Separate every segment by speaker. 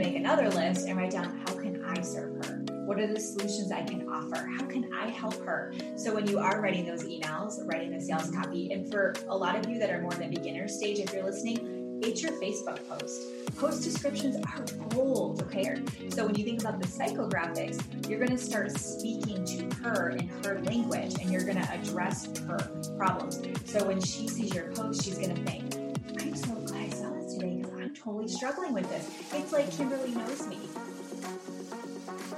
Speaker 1: to make another list and write down how can I serve her? What are the solutions I can offer? How can I help her? So when you are writing those emails, writing the sales copy, and for a lot of you that are more in the beginner stage, if you're listening, it's your Facebook post. Post descriptions are gold, okay? So when you think about the psychographics, you're going to start speaking to her in her language and you're going to address her problems. So when she sees your post, she's going to think, totally struggling with this. It's like Kimberly knows me.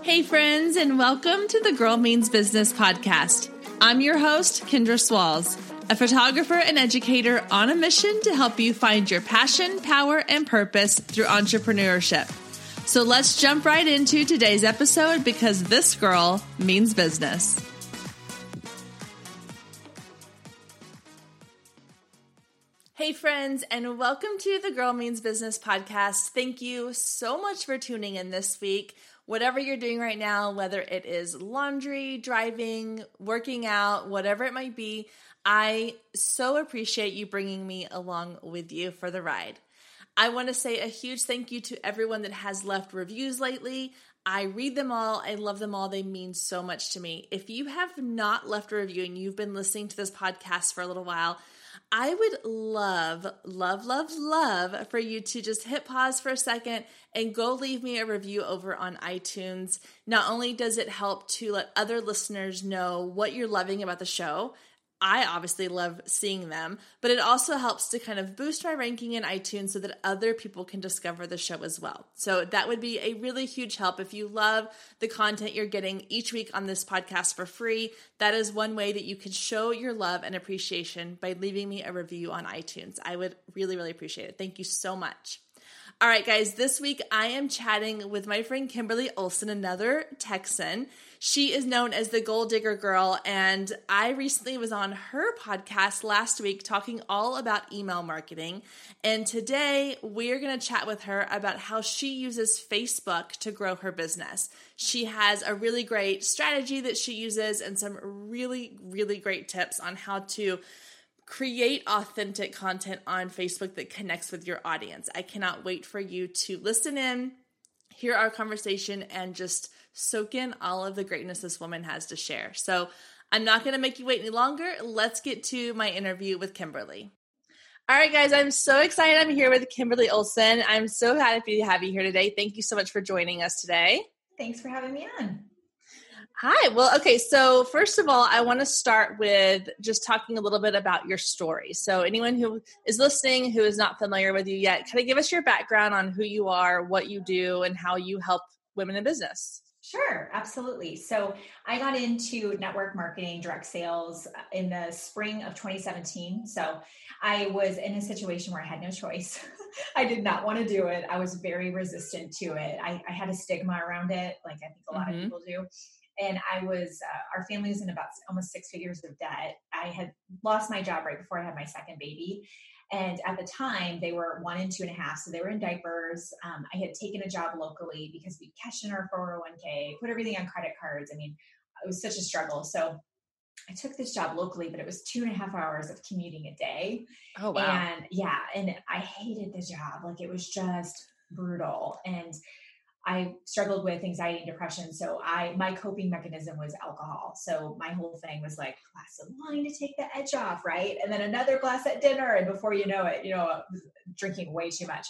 Speaker 2: Hey, friends, and welcome to the Girl Means Business podcast. I'm your host, Kendra Swalls, a photographer and educator on a mission to help you find your passion, power, and purpose through entrepreneurship. So let's jump right into today's episode because this girl means business. Friends, and welcome to the Girl Means Business podcast. Thank you so much for tuning in this week. Whatever you're doing right now, whether it is laundry, driving, working out, whatever it might be, I so appreciate you bringing me along with you for the ride. I want to say a huge thank you to everyone that has left reviews lately. I read them all. I love them all. They mean so much to me. If you have not left a review and you've been listening to this podcast for a little while, I would love, love, love, love for you to just hit pause for a second and go leave me a review over on iTunes. Not only does it help to let other listeners know what you're loving about the show, I obviously love seeing them, but it also helps to kind of boost my ranking in iTunes so that other people can discover the show as well. So that would be a really huge help. If you love the content you're getting each week on this podcast for free, that is one way that you can show your love and appreciation by leaving me a review on iTunes. I would really, really appreciate it. Thank you so much. All right, guys, this week I am chatting with my friend Kimberly Olson, another Texan. She is known as the Goal Digger Girl, and I recently was on her podcast last week talking all about email marketing. And today we're going to chat with her about how she uses Facebook to grow her business. She has a really great strategy that she uses and some really, really great tips on how to create authentic content on Facebook that connects with your audience. I cannot wait for you to listen in, hear our conversation, and just soak in all of the greatness this woman has to share. So I'm not going to make you wait any longer. Let's get to my interview with Kimberly. All right, guys, I'm so excited. I'm here with Kimberly Olson. I'm so happy to have you here today. Thank you so much for joining us today.
Speaker 1: Thanks for having me on.
Speaker 2: Hi. Well, okay. So, first of all, I want to start with just talking a little bit about your story. So, anyone who is listening who is not familiar with you yet, kind of give us your background on who you are, what you do, and how you help women in business.
Speaker 1: Sure, absolutely. So I got into network marketing, direct sales uh, in the spring of 2017. So I was in a situation where I had no choice. I did not want to do it. I was very resistant to it. I, I had a stigma around it, like I think a lot mm-hmm. of people do and I was uh, our family was in about almost six figures of debt. I had lost my job right before I had my second baby, and at the time they were one and two and a half, so they were in diapers. Um, I had taken a job locally because we cashed in our 401k, put everything on credit cards. I mean, it was such a struggle. So I took this job locally, but it was two and a half hours of commuting a day.
Speaker 2: Oh wow!
Speaker 1: And yeah, and I hated the job. Like it was just brutal and I struggled with anxiety and depression. So I my coping mechanism was alcohol. So my whole thing was like glass of wine to take the edge off, right? And then another glass at dinner. And before you know it, you know, drinking way too much.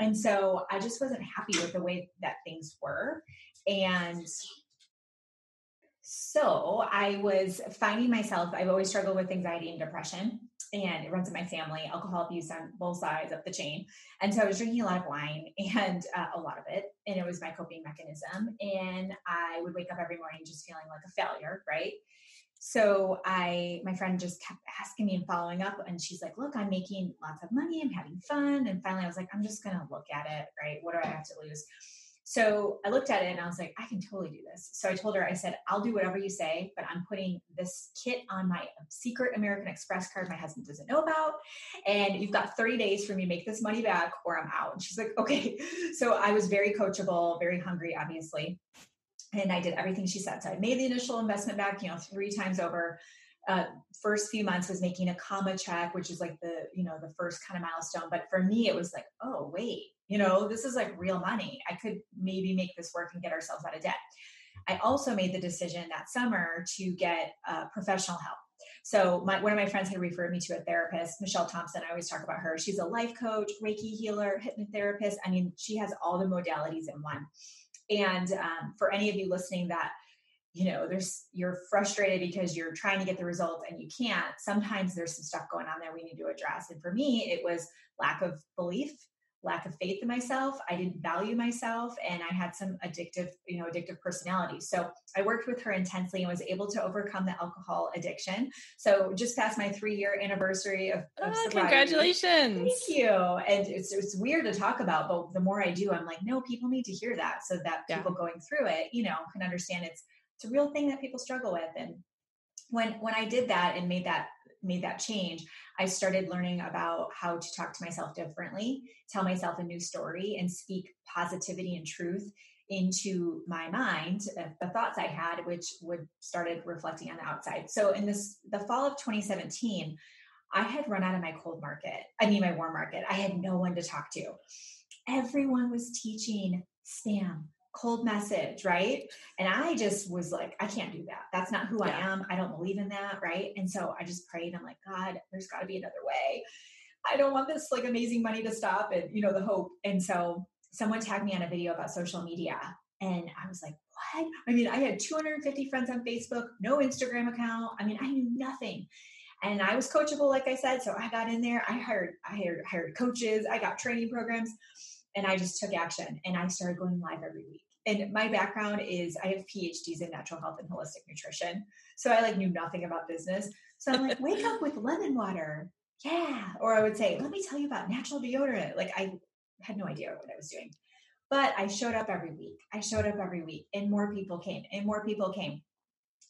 Speaker 1: And so I just wasn't happy with the way that things were. And so I was finding myself, I've always struggled with anxiety and depression and it runs in my family alcohol abuse on both sides of the chain. And so i was drinking a lot of wine and uh, a lot of it and it was my coping mechanism and i would wake up every morning just feeling like a failure right? So i my friend just kept asking me and following up and she's like look i'm making lots of money i'm having fun and finally i was like i'm just gonna look at it right? What do i have to lose so I looked at it and I was like, I can totally do this. So I told her, I said, I'll do whatever you say, but I'm putting this kit on my secret American Express card my husband doesn't know about. And you've got 30 days for me to make this money back or I'm out. And she's like, okay. So I was very coachable, very hungry, obviously. And I did everything she said. So I made the initial investment back, you know, three times over. Uh, first few months was making a comma check, which is like the, you know, the first kind of milestone. But for me, it was like, oh, wait, You know, this is like real money. I could maybe make this work and get ourselves out of debt. I also made the decision that summer to get uh, professional help. So my, one of my friends had referred me to a therapist, Michelle Thompson. I always talk about her. She's a life coach, Reiki healer, hypnotherapist. I mean, she has all the modalities in one. And um, for any of you listening that you know there's you're frustrated because you're trying to get the results and you can't sometimes there's some stuff going on there we need to address and for me it was lack of belief lack of faith in myself. I didn't value myself and i had some addictive you know addictive personality. So i worked with her intensely and was able to overcome the alcohol addiction. So just past my three year anniversary of, of
Speaker 2: oh, congratulations.
Speaker 1: Thank you. And it's, it's weird to talk about but the more i do i'm like no people need to hear that so that yeah. people going through it you know can understand it's it's a real thing that people struggle with. And when when i did that and made that made that change i started learning about how to talk to myself differently tell myself a new story and speak positivity and truth into my mind uh, the thoughts i had which would started reflecting on the outside. So in this the fall of 2017 i had run out of my cold market i mean my warm market. I had no one to talk to. Everyone was teaching spam cold message, right? And I just was like, I can't do that. That's not who yeah. I am. I don't believe in that, right? And so I just prayed. I'm like, God, there's got to be another way. I don't want this like amazing money to stop and you know the hope. And so someone tagged me on a video about social media and I was like, what? I mean, I had 250 friends on Facebook, no Instagram account. I mean, I knew nothing. And I was coachable, like I said. So I got in there. I hired, I hired, hired coaches. I got training programs, and I just took action. And I started going live every week and my background is I have PhDs in natural health and holistic nutrition. So I like knew nothing about business. So I'm like, wake up with lemon water. Yeah. Or I would say, let me tell you about natural deodorant. Like I had no idea what I was doing. But I showed up every week. I showed up every week and more people came and more people came.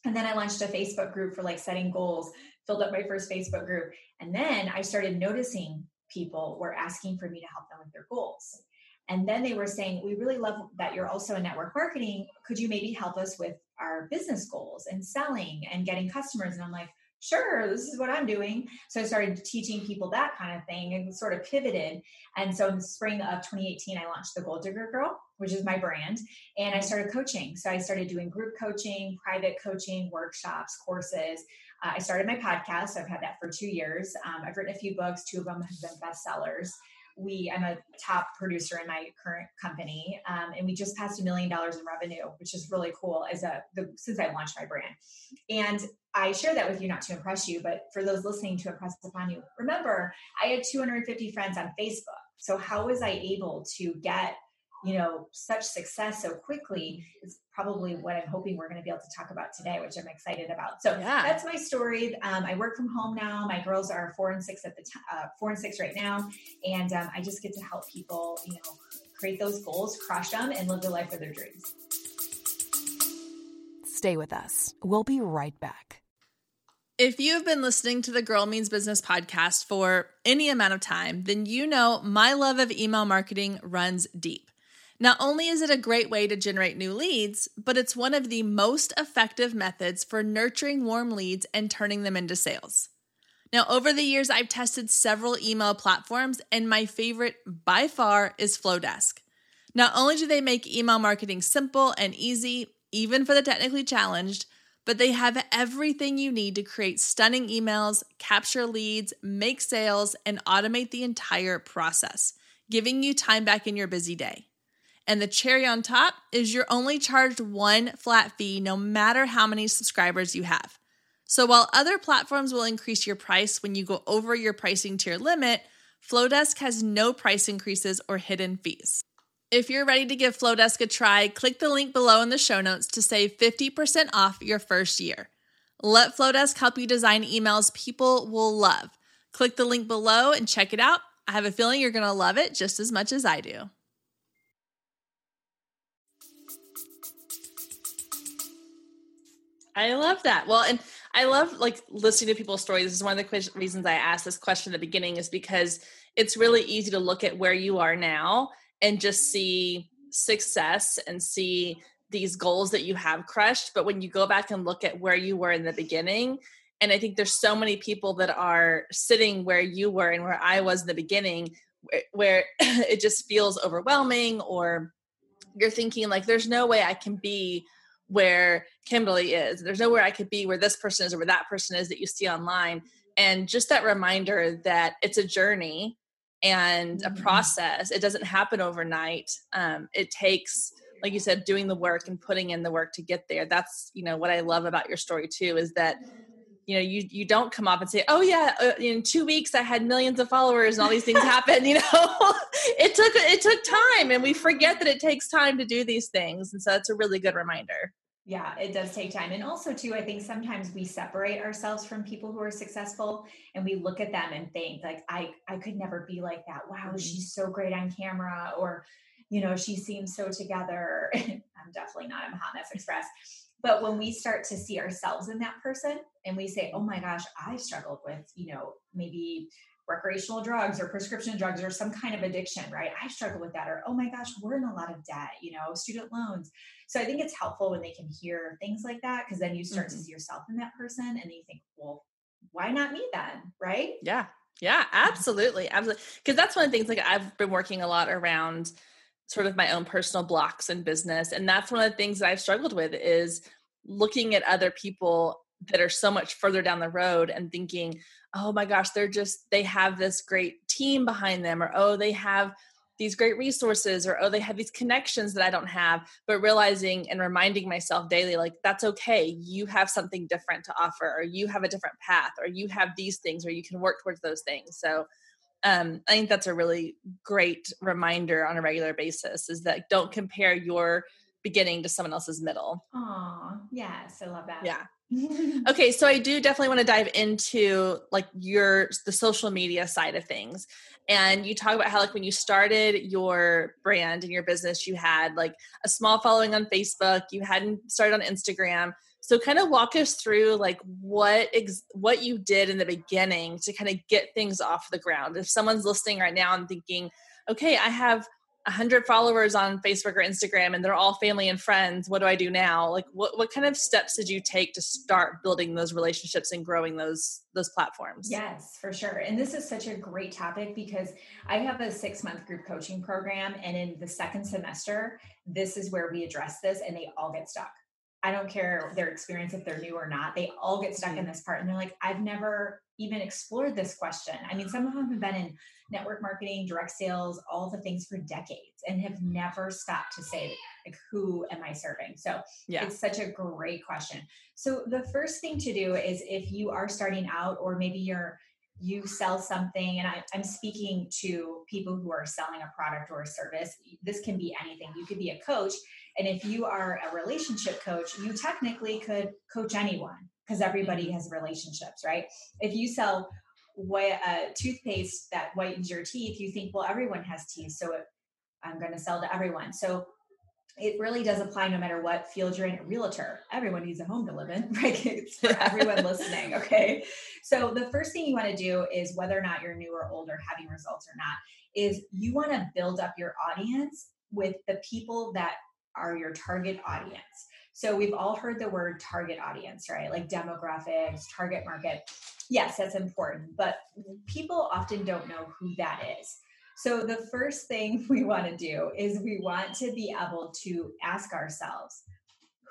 Speaker 1: And then I launched a Facebook group for like setting goals, filled up my first Facebook group. And then I started noticing people were asking for me to help them with their goals. And then they were saying, We really love that you're also in network marketing. Could you maybe help us with our business goals and selling and getting customers? And I'm like, Sure, this is what I'm doing. So I started teaching people that kind of thing and sort of pivoted. And so in the spring of 2018, I launched the Goal Digger Girl, which is my brand. And I started coaching. So I started doing group coaching, private coaching, workshops, courses. Uh, I started my podcast. So I've had that for two years. Um, I've written a few books, two of them have been bestsellers we i'm a top producer in my current company um, and we just passed a million dollars in revenue which is really cool as a the, since i launched my brand. And i share that with you not to impress you but for those listening to impress upon you remember i had 250 friends on facebook. So how was i able to get you know such success so quickly is probably what i'm hoping we're going to be able to talk about today which i'm excited about. So yeah. that's my story. Um, i work from home now. My girls are four and six at the t- uh, four and six right now. And um, i just get to help people you know create those goals crush them and live the life of their dreams.
Speaker 3: Stay with us. We'll be right back.
Speaker 2: If you've been listening to the Girl Means Business podcast for any amount of time, then you know my love of email marketing runs deep. Not only is it a great way to generate new leads, but it's one of the most effective methods for nurturing warm leads and turning them into sales. Now, over the years, I've tested several email platforms, and my favorite by far is Flodesk. Not only do they make email marketing simple and easy, even for the technically challenged, but they have everything you need to create stunning emails, capture leads, make sales, and automate the entire process, giving you time back in your busy day. And the cherry on top is you're only charged one flat fee no matter how many subscribers you have. So while other platforms will increase your price when you go over your pricing tier limit, Flodesk has no price increases or hidden fees. If you're ready to give Flodesk a try, click the link below in the show notes to save 50% off your first year. Let Flodesk help you design emails people will love. Click the link below and check it out. I have a feeling you're going to love it just as much as I do. I love that. Well, and I love like listening to people's stories. This is one of the reasons I asked this question at the beginning is because it's really easy to look at where you are now and just see success and see these goals that you have crushed. But when you go back and look at where you were in the beginning, and I think there's so many people that are sitting where you were and where I was in the beginning where it just feels overwhelming or you're thinking like there's no way I can be where Kimberly is. There's nowhere I could be where this person is or where that person is that you see online. And just that reminder that it's a journey and a mm-hmm. process. It doesn't happen overnight. Um, it takes, like you said, doing the work and putting in the work to get there. That's you know what I love about your story too is that you know you you don't come up and say oh yeah uh, in two weeks i had millions of followers and all these things happen you know it took it took time and we forget that it takes time to do these things and so that's a really good reminder
Speaker 1: yeah it does take time. And also too i think sometimes we separate ourselves from people who are successful and we look at them and think like i i could never be like that. Wow mm-hmm. she's so great on camera or you know she seems so together. I'm definitely not i'm a hot mess express. But when we start to see ourselves in that person and we say, oh my gosh, I struggled with, you know, maybe recreational drugs or prescription drugs or some kind of addiction, right? I struggle with that. Or, oh my gosh, we're in a lot of debt, you know, student loans. So I think it's helpful when they can hear things like that because then you start mm-hmm. to see yourself in that person and then you think, well, why not me then? Right?
Speaker 2: Yeah. Yeah, absolutely. Absolutely. Because that's one of the things like I've been working a lot around sort of my own personal blocks in business. And that's one of the things that I've struggled with is looking at other people that are so much further down the road and thinking, oh my gosh, they're just, they have this great team behind them, or oh, they have these great resources, or oh, they have these connections that I don't have. But realizing and reminding myself daily, like, that's okay. You have something different to offer, or you have a different path, or you have these things, or you can work towards those things. So, um, I think that's a really great reminder on a regular basis is that don't compare your beginning to someone else's middle.
Speaker 1: Oh, yes, I love that.
Speaker 2: Yeah. okay, so I do definitely want to dive into like your the social media side of things. And you talk about how like when you started your brand and your business, you had like a small following on Facebook, you hadn't started on Instagram. So kind of walk us through like what ex- what you did in the beginning to kind of get things off the ground. If someone's listening right now and thinking, okay, I have 100 followers on Facebook or Instagram and they're all family and friends, what do I do now? Like what what kind of steps did you take to start building those relationships and growing those those platforms?
Speaker 1: Yes, for sure. And this is such a great topic because I have a 6-month group coaching program and in the second semester, this is where we address this and they all get stuck I don't care their experience if they're new or not. They all get stuck in mm-hmm. this part and they're like, I've never even explored this question. I mean, some of them have been in network marketing, direct sales, all the things for decades and have never stopped to say, like, who am I serving? So yeah. it's such a great question. So the first thing to do is if you are starting out or maybe you're you sell something and I, i'm speaking to people who are selling a product or a service this can be anything you could be a coach and if you are a relationship coach, you technically could coach anyone because everybody mm-hmm. has relationships, right? If you sell white, uh, toothpaste that whitens your teeth, you think, well, everyone has teeth, so it, I'm going to sell to everyone. So it really does apply no matter what field you're in. A Realtor, everyone needs a home to live in, right? It's for everyone listening. Okay. So the first thing you want to do is whether or not you're new or old or having results or not, is you want to build up your audience with the people that are your target audience. So we've all heard the word target audience, right? Like demographics, target market. Yes, that's important, but people often don't know who that is. So the first thing we want to do is we want to be able to ask ourselves,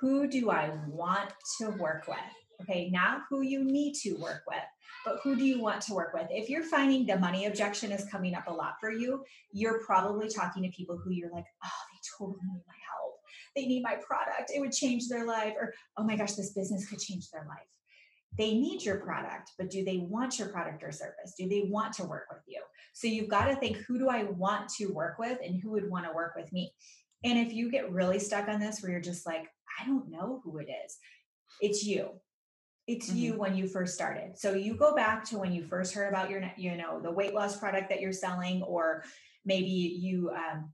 Speaker 1: who do I want to work with? Okay, not who you need to work with, but who do you want to work with? If you're finding the money objection is coming up a lot for you, you're probably talking to people who you're like, oh, they totally need my they need my product. It would change their life. Or, oh my gosh, this business could change their life. They need your product, but do they want your product or service? Do they want to work with you? So you've got to think who do I want to work with and who would want to work with me? And if you get really stuck on this where you're just like, I don't know who it is, it's you. It's mm-hmm. you when you first started. So you go back to when you first heard about your, you know, the weight loss product that you're selling, or maybe you um,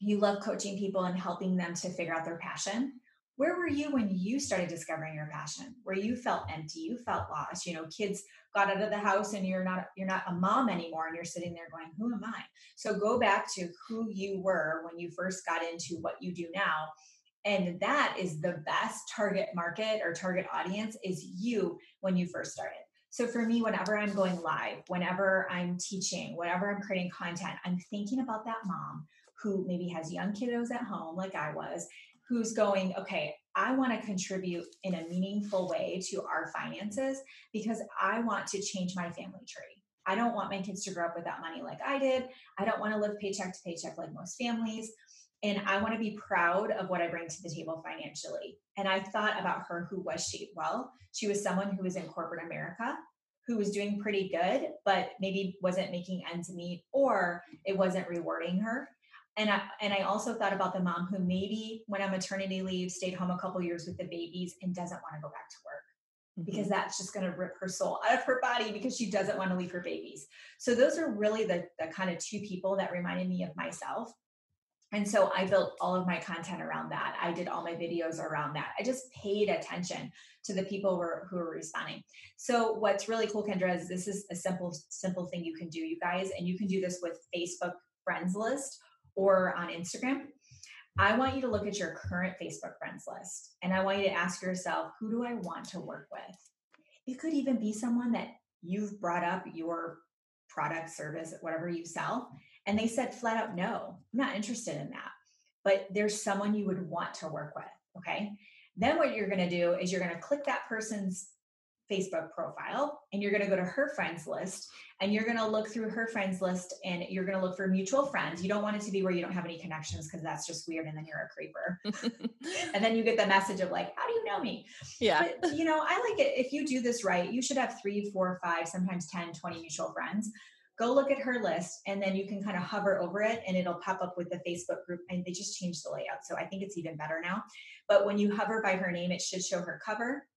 Speaker 1: you love coaching people and helping them to figure out their passion. Where were you when you started discovering your passion? Where you felt empty you felt lost you know kids got out of the house and you're not you're not a mom anymore and you're sitting there going who am i? So go back to who you were when you first got into what you do now. And that is the best target market or target audience is you when you first started. So for me, whenever I'm going live, whenever I'm teaching, whenever I'm creating content, I'm thinking about that mom who maybe has young kiddos at home, like I was, who's going, okay, I want to contribute in a meaningful way to our finances because I want to change my family tree. I don't want my kids to grow up without money like I did. I don't want to live paycheck to paycheck like most families. And I want to be proud of what I bring to the table financially. And I thought about her. Who was she? Well, she was someone who was in corporate America who was doing pretty good, but maybe wasn't making ends meet or it wasn't rewarding her. And I, and I also thought about the mom who maybe went on maternity leave, stayed home a couple years with the babies, and doesn't want to go back to work because mm-hmm. that's just going to rip her soul out of her body because she doesn't want to leave her babies. So those are really the, the kind of two people that reminded me of myself. And so I built all of my content around that. I did all my videos around that. I just paid attention to the people who were, who were responding. So what's really cool, Kendra, is this is a simple, simple thing you can do, you guys, and you can do this with Facebook friends list or on Instagram. I want you to look at your current Facebook friends list and I want you to ask yourself, who do I want to work with? It could even be someone that you've brought up your product, service, whatever you sell, and they said flat out, no, I'm not interested in that. But there's someone you would want to work with. Okay. Then what you're going to do is you're going to click that person's Facebook profile and you're going to go to her friends list and you're going to look through her friends list and you're going to look for mutual friends. You don't want it to be where you don't have any connections because that's just weird and then you're a creeper. and then you get the message of like, how do you know me?
Speaker 2: Yeah.
Speaker 1: But, you know, I like it. If you do this right, you should have three, four, five, sometimes 10, 20 mutual friends. Go look at her list and then you can kind of hover over it and it'll pop up with the Facebook group and they just changed the layout. So I think it's even better now. But when you hover by her name, it should show her cover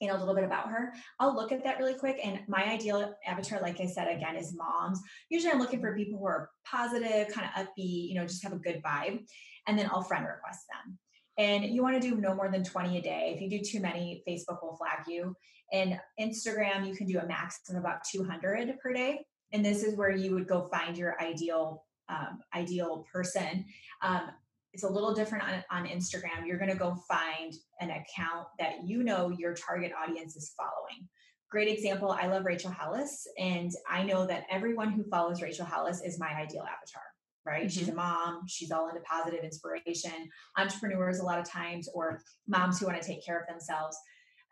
Speaker 1: and a little bit about her. I'll look at that really quick. And my ideal avatar, like I said, again, is moms. Usually I'm looking for people who are positive, kind of upbeat, you know, just have a good vibe. And then I'll friend request them. And you want to do no more than 20 a day. If you do too many, Facebook will flag you. And Instagram, you can do a max of about 200 per day. And this is where you would go find your ideal um, ideal person. Um, it's a little different on, on Instagram. You're going to go find an account that you know your target audience is following. Great example. I love Rachel Hollis, and I know that everyone who follows Rachel Hollis is my ideal avatar, right? Mm-hmm. She's a mom, she's all into positive inspiration, entrepreneurs a lot of times, or moms who want to take care of themselves.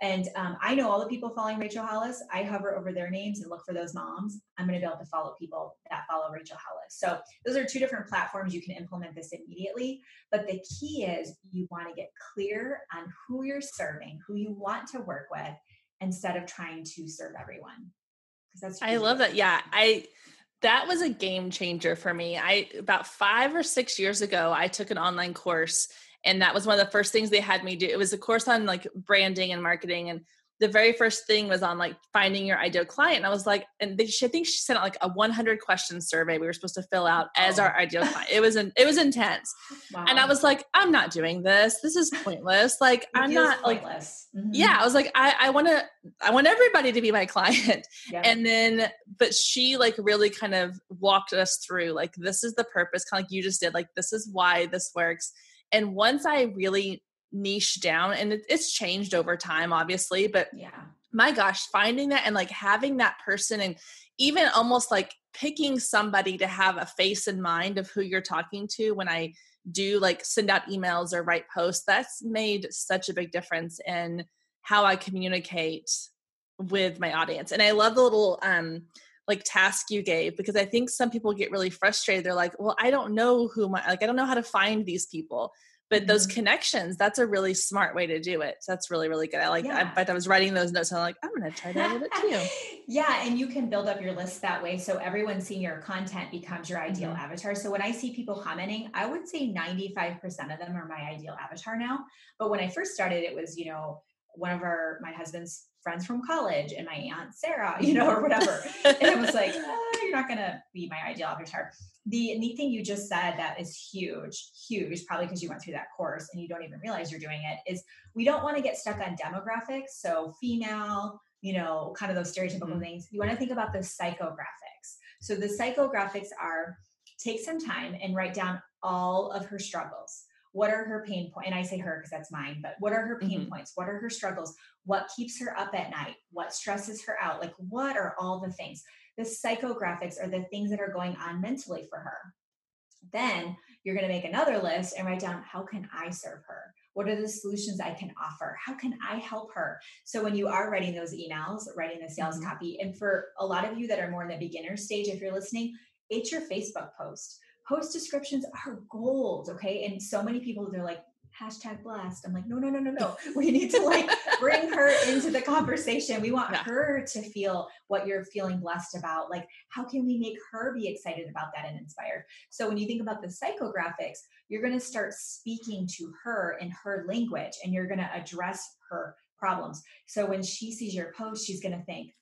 Speaker 1: And um, I know all the people following Rachel Hollis. I hover over their names and look for those moms. I'm going to be able to follow people that follow Rachel Hollis. So those are two different platforms. You can implement this immediately. But the key is you want to get clear on who you're serving, who you want to work with, instead of trying to serve everyone.
Speaker 2: Because that's I love that. Yeah, I that was a game changer for me. I about five or six years ago, I took an online course and that was one of the first things they had me do it was a course on like branding and marketing and the very first thing was on like finding your ideal client and i was like and they, i think she sent out like a 100 question survey we were supposed to fill out as oh. our ideal client it was an, it was intense wow. and i was like i'm not doing this this is pointless like it i'm not pointless. like mm-hmm. yeah i was like i i want to i want everybody to be my client yeah. and then but she like really kind of walked us through like this is the purpose kind of like you just did like this is why this works and once I really niche down, and it, it's changed over time, obviously, but
Speaker 1: yeah,
Speaker 2: my gosh, finding that and like having that person and even almost like picking somebody to have a face in mind of who you're talking to when I do like send out emails or write posts, that's made such a big difference in how I communicate with my audience. And I love the little um like task you gave because I think some people get really frustrated. They're like, well, I don't know who my like I don't know how to find these people. But mm-hmm. those connections, that's a really smart way to do it. So that's really, really good. I like yeah. I, I was writing those notes. And I'm like, I'm gonna try that a little bit too.
Speaker 1: yeah, and you can build up your list that way. So everyone seeing your content becomes your ideal mm-hmm. avatar. So when I see people commenting, I would say 95% of them are my ideal avatar now. But when I first started, it was, you know, one of our my husband's friends from college and my aunt Sarah, you know, or whatever. and it was like, oh, you're not gonna be my ideal avatar. The neat thing you just said that is huge, huge, probably because you went through that course and you don't even realize you're doing it, is we don't want to get stuck on demographics. So female, you know, kind of those stereotypical mm-hmm. things. You want to think about the psychographics. So the psychographics are take some time and write down all of her struggles what are her pain points? And I say her because that's mine, but what are her pain
Speaker 2: Mhm.
Speaker 1: points? What are her struggles? What keeps her up at night? What stresses her out? Like, what are all the things? The psychographics are the things that are going on mentally for her. Then you're going to make another list and write down how can I serve her? What are the solutions I can offer? How can I help her? So when you are writing those emails, writing the sales
Speaker 2: Mhm.
Speaker 1: copy, and for a lot of you that are more in the beginner stage, if you're listening, it's your Facebook post. Post descriptions are gold, okay? And so many people they're like hashtag blast. I'm like, no, no, no, no, no. We need to like bring her into the conversation. We want
Speaker 2: Yeah.
Speaker 1: her to feel what you're feeling blessed about. Like, how can we make her be excited about that and inspired? So when you think about the psychographics, you're going to start speaking to her in her language and you're going to address her problems. So when she sees your post, she's going to think,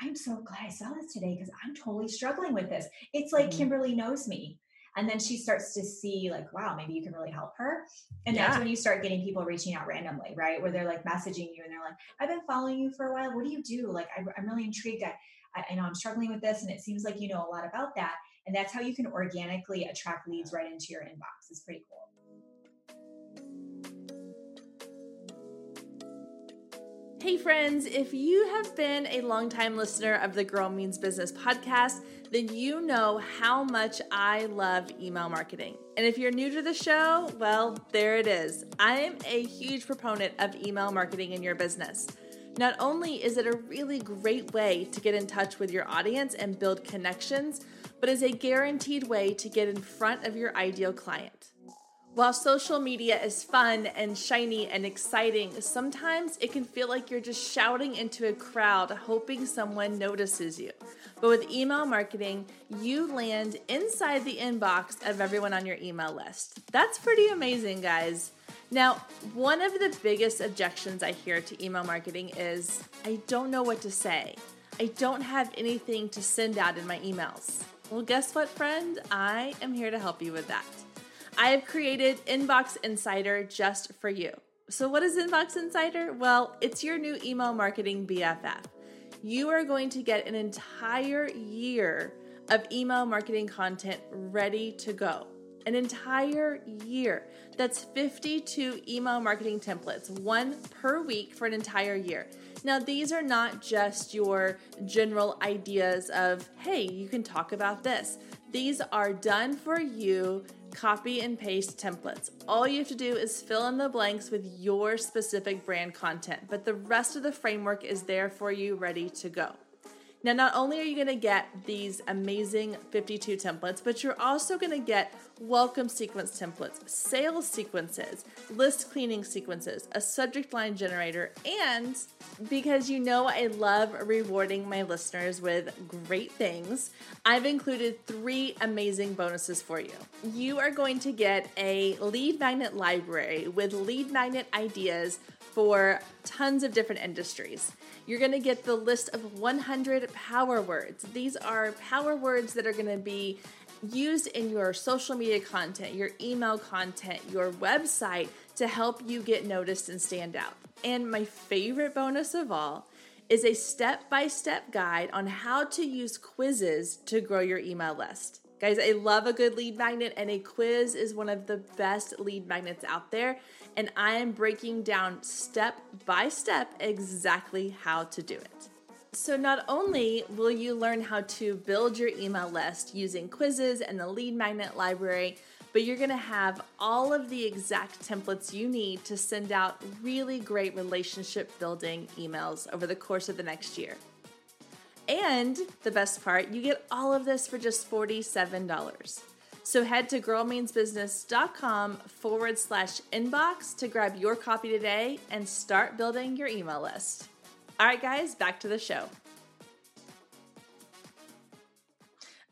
Speaker 1: I'm so glad I saw this today because I'm totally struggling with this. It's like
Speaker 2: Mhm.
Speaker 1: Kimberly knows me. And then she starts to see, like, wow, maybe you can really help her. And that's when you start getting people reaching out randomly, right? Where they're like messaging you and they're like, I've been following you for a while. What do you do? Like, I, I'm really intrigued. I, I, I know I'm struggling with this, and it seems like you know a lot about that. And that's how you can organically attract leads right into your inbox. It's pretty cool.
Speaker 2: Hey, friends, if you have been a longtime listener of the Girl Means Business podcast, then you know how much I love email marketing. And if you're new to the show, well, there it is. I am a huge proponent of email marketing in your business. Not only is it a really great way to get in touch with your audience and build connections, but is a guaranteed way to get in front of your ideal client. While social media is fun and shiny and exciting, sometimes it can feel like you're just shouting into a crowd hoping someone notices you. But with email marketing, you land inside the inbox of everyone on your email list. That's pretty amazing, guys. Now, one of the biggest objections I hear to email marketing is I don't know what to say. I don't have anything to send out in my emails. Well, guess what, friend? I am here to help you with that. I have created Inbox Insider just for you. So, what is Inbox Insider? Well, it's your new email marketing BFF. You are going to get an entire year of email marketing content ready to go. An entire year. That's 52 email marketing templates, one per week for an entire year. Now, these are not just your general ideas of, hey, you can talk about this. These are done for you copy and paste templates. All you have to do is fill in the blanks with your specific brand content, but the rest of the framework is there for you ready to go. Now, not only are you going to get these amazing 52 templates, but you're also going to get welcome sequence templates, sales sequences, list cleaning sequences, a subject line generator, and because you know I love rewarding my listeners with great things, I've included three amazing bonuses for you. You are going to get a lead magnet library with lead magnet ideas for tons of different industries. You're going to get the list of 100 power words. These are power words that are going to be used in your social media content, your email content, your website to help you get noticed and stand out. And my favorite bonus of all is a step by step guide on how to use quizzes to grow your email list. Guys, I love a good lead magnet, and a quiz is one of the best lead magnets out there. And I am breaking down step by step exactly how to do it. So, not only will you learn how to build your email list using quizzes and the lead magnet library, but you're gonna have all of the exact templates you need to send out really great relationship building emails over the course of the next year. And the best part, you get all of this for just $47. So head to girlmeansbusiness.com forward slash inbox to grab your copy today and start building your email list. All right, guys, back to the show.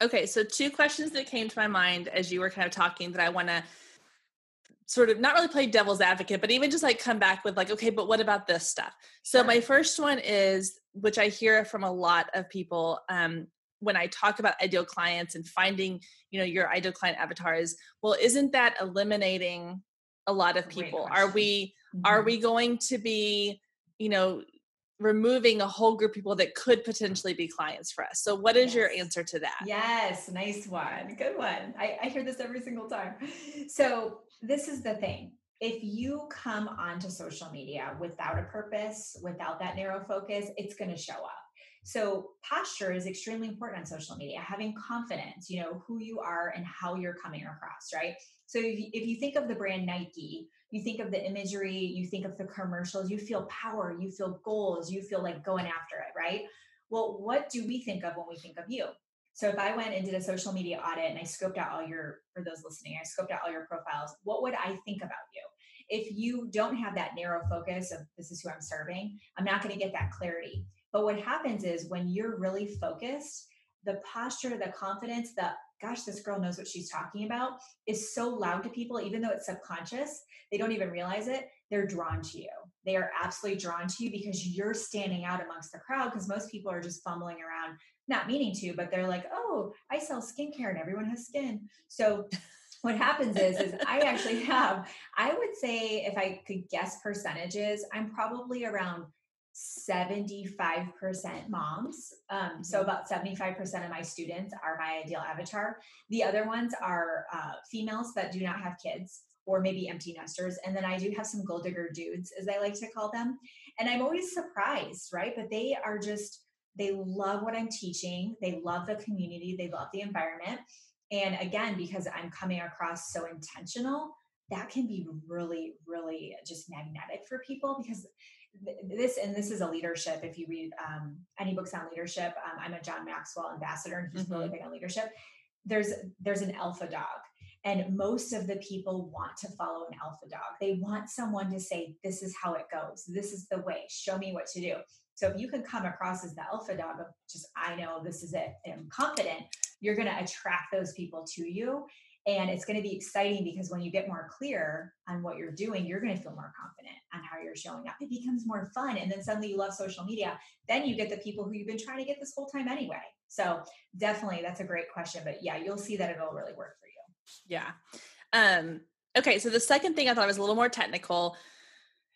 Speaker 2: Okay, so two questions that came to my mind as you were kind of talking that I want to sort of not really play devil's advocate, but even just like come back with like, okay, but what about this stuff? So my first one is, which I hear from a lot of people um, when I talk about ideal clients and finding, you know, your ideal client avatars, well, isn't that eliminating a lot of people? Are we are
Speaker 1: Mhm.
Speaker 2: we going to be, you know, removing a whole group of people that could potentially be clients for us. So, what is
Speaker 1: yes.
Speaker 2: your answer to that?
Speaker 1: Yes, nice one. Good one. I, I hear this every single time. So, this is the thing if you come onto social media without a purpose, without that narrow focus, it's going to show up. So, posture is extremely important on social media, having confidence, you know, who you are and how you're coming across, right? So, if you, think of the brand Nike, you think of the imagery, you think of the commercials, you feel power, you feel goals, you feel like going after it, right? Well, what do we think of when we think of you? So if I went and did a social media audit and I scoped out all your, for those listening, I scoped out all your profiles, what would I think about you? If you don't have that narrow focus of this is who I'm serving, I'm not going to get that clarity. But what happens is when you're really focused, the posture, the confidence, the gosh, this girl knows what she's talking about is so loud to people, even though it's subconscious, they don't even realize it. They're drawn to you. They are absolutely drawn to you because you're standing out amongst the crowd because most people are just fumbling around, not meaning to, but they're like, oh, I sell skincare and everyone has skin. So what happens is is I actually have, I would say if I could guess percentages, I'm probably around 75% moms. Um, so mm-hmm. about 75% of my students are my ideal avatar. The other ones are uh, females that do not have kids or maybe empty nesters. And then I do have some goal digger dudes, as I like to call them. And I'm always surprised, right? But they are just, they love what I'm teaching. They love the community. They love the environment. And again, because I'm coming across so intentional, that can be really, really just magnetic for people because this and this is a leadership if you read um, any books on leadership um, i'm a john maxwell ambassador and he's mm-hmm. really big on leadership. There's there's an alpha dog and most of the people want to follow an alpha dog. They want someone to say this is how it goes. This is the way. Show me what to do. So if you can come across as the alpha dog of just i know this is it and i'm confident you're going to attract those people to you and it's going to be exciting because when you get more clear on what you're doing, you're going to feel more confident on how you're showing up. It becomes more fun. And then suddenly you love social media. Then you get the people who you've been trying to get this whole time anyway. So definitely that's a great question. But yeah, you'll see that it'll really work for you.
Speaker 2: Yeah. Um, okay. So the second thing I thought was a little more technical.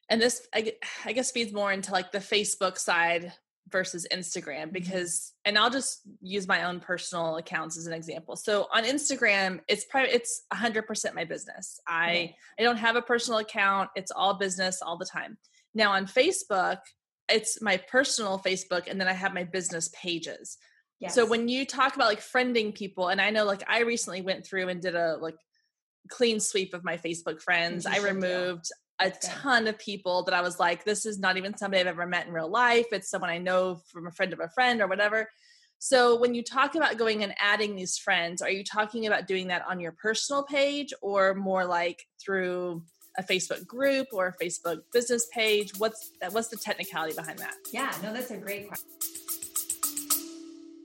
Speaker 2: And this, I, I guess, feeds more into like the Facebook side versus Instagram mm-hmm. because and I'll just use my own personal accounts as an example. So on Instagram, it's probably it's 100% my business. I I don't have a personal account. It's all business all the time. Now on Facebook, it's my personal Facebook and then I have my business pages. Yes. So when you talk about like friending people and I know like I recently went through and did a like clean sweep of my Facebook friends. I removed a ton of people that I was like, this is not even somebody I've ever met in real life. It's someone I know from a friend of a friend or whatever. So when you talk about going and adding these friends, are you talking about doing that on your personal page or more like through a Facebook group or a Facebook business page? What's that, what's the technicality behind that?
Speaker 1: Yeah, no, that's a great question.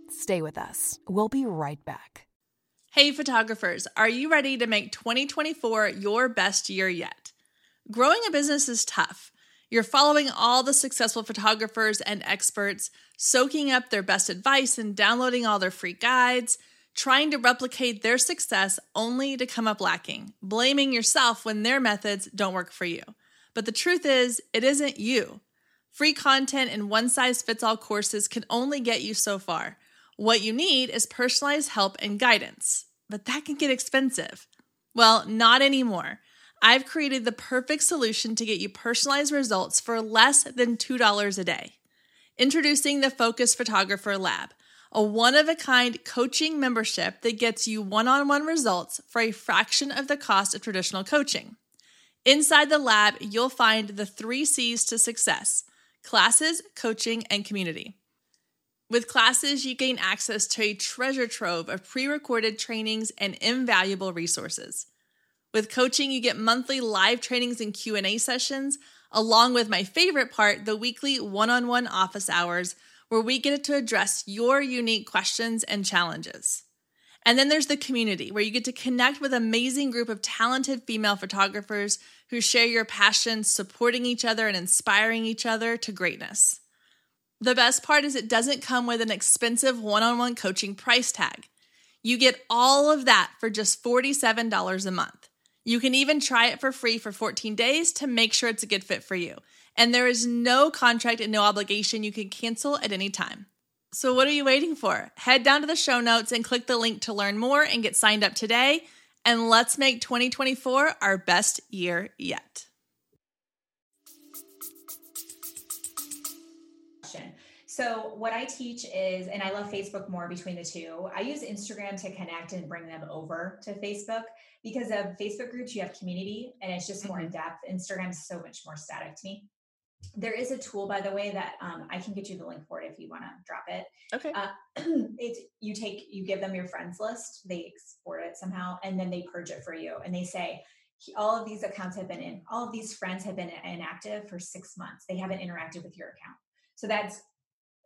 Speaker 3: Stay with us. We'll be right back.
Speaker 2: Hey photographers, are you ready to make 2024 your best year yet? Growing a business is tough. You're following all the successful photographers and experts, soaking up their best advice and downloading all their free guides, trying to replicate their success only to come up lacking, blaming yourself when their methods don't work for you. But the truth is, it isn't you. Free content and one size fits all courses can only get you so far. What you need is personalized help and guidance, but that can get expensive. Well, not anymore. I've created the perfect solution to get you personalized results for less than $2 a day. Introducing the Focused Photographer Lab, a one of a kind coaching membership that gets you one on one results for a fraction of the cost of traditional coaching. Inside the lab, you'll find the three C's to success classes, coaching, and community. With classes, you gain access to a treasure trove of pre recorded trainings and invaluable resources. With coaching, you get monthly live trainings and Q&A sessions, along with my favorite part, the weekly one-on-one office hours where we get to address your unique questions and challenges. And then there's the community where you get to connect with amazing group of talented female photographers who share your passion, supporting each other and inspiring each other to greatness. The best part is it doesn't come with an expensive one on one coaching price tag. You get all of that for just $47 a month. You can even try it for free for 14 days to make sure it's a good fit for you. And there is no contract and no obligation. You can cancel at any time. So, what are you waiting for? Head down to the show notes and click the link to learn more and get signed up today. And let's make 2024 our best year yet.
Speaker 1: So, what I teach is, and I love Facebook more between the two, I use Instagram to connect and bring them over to Facebook because of Facebook groups, you have community and it's just more mm-hmm. in depth. Instagram is so much more static to me. There is a tool, by the way, that um, I can get you the link for it if you want to drop it.
Speaker 2: Okay. Uh,
Speaker 1: it you take you give them your friends list, they export it somehow, and then they purge it for you, and they say all of these accounts have been in, all of these friends have been inactive for six months. They haven't interacted with your account. So that's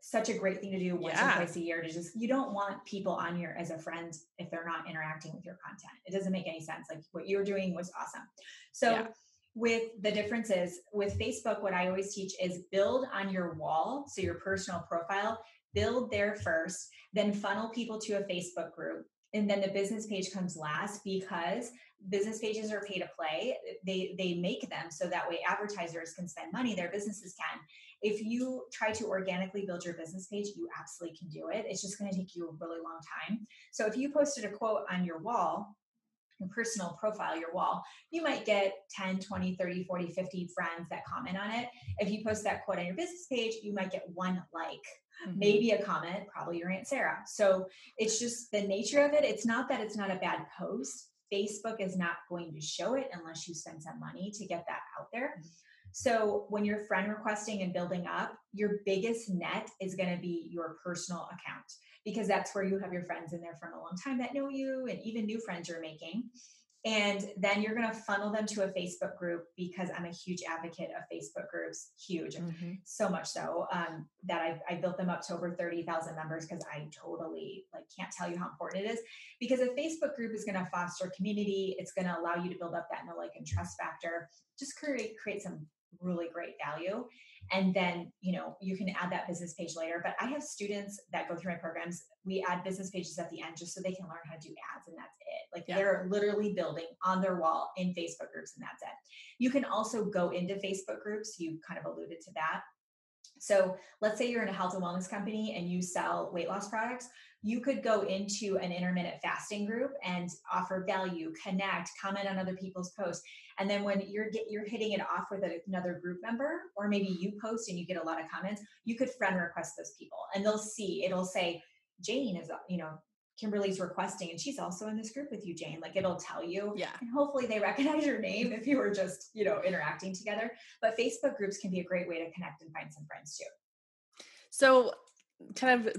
Speaker 1: such a great thing to do once yeah. or twice a year to just you don't want people on here as a friend if they're not interacting with your content it doesn't make any sense like what you're doing was awesome so yeah. with the differences with facebook what i always teach is build on your wall so your personal profile build there first then funnel people to a facebook group and then the business page comes last because business pages are pay to play they they make them so that way advertisers can spend money their businesses can if you try to organically build your business page you absolutely can do it it's just going to take you a really long time so if you posted a quote on your wall your personal profile your wall you might get 10 20 30 40 50 friends that comment on it if you post that quote on your business page you might get one like Mm-hmm. maybe a comment, probably your Aunt Sarah. So it's just the nature of it. It's not that it's not a bad post. Facebook is not going to show it unless you spend some money to get that out there. So when you're friend requesting and building up, your biggest net is going to be your personal account because that's where you have your friends in there from a long time that know you and even new friends you're making. And then you're going to funnel them to a Facebook group because I'm a huge advocate of Facebook groups, huge, mm-hmm. so much so um, that I, I built them up to over 30,000 members because I totally like can't tell you how important it is. Because a Facebook group is going to foster community, it's going to allow you to build up that know, like, and trust factor, just create create some really great value. And then you know you can add that business page later but i have students that go through my programs. We add business pages at the end just so they can learn how to do ads and that's it. Like yeah. they're literally building on their wall in facebook groups and that's it. You can also go into facebook groups. You kind of alluded to that so let's say you're in a health and wellness company and you sell weight loss products you could go into an intermittent fasting group and offer value connect comment on other people's posts. And then when you're get, you're hitting it off with another group member or maybe you post and you get a lot of comments you could friend request those people. And they'll see it'll say jane is you know Kimberly's requesting, and she's also in this group with you, Jane. Like it'll tell you.
Speaker 2: Yeah.
Speaker 1: And hopefully they recognize your name if you were just, you know, interacting together. But Facebook groups can be a great way to connect and find some friends too.
Speaker 2: So, kind of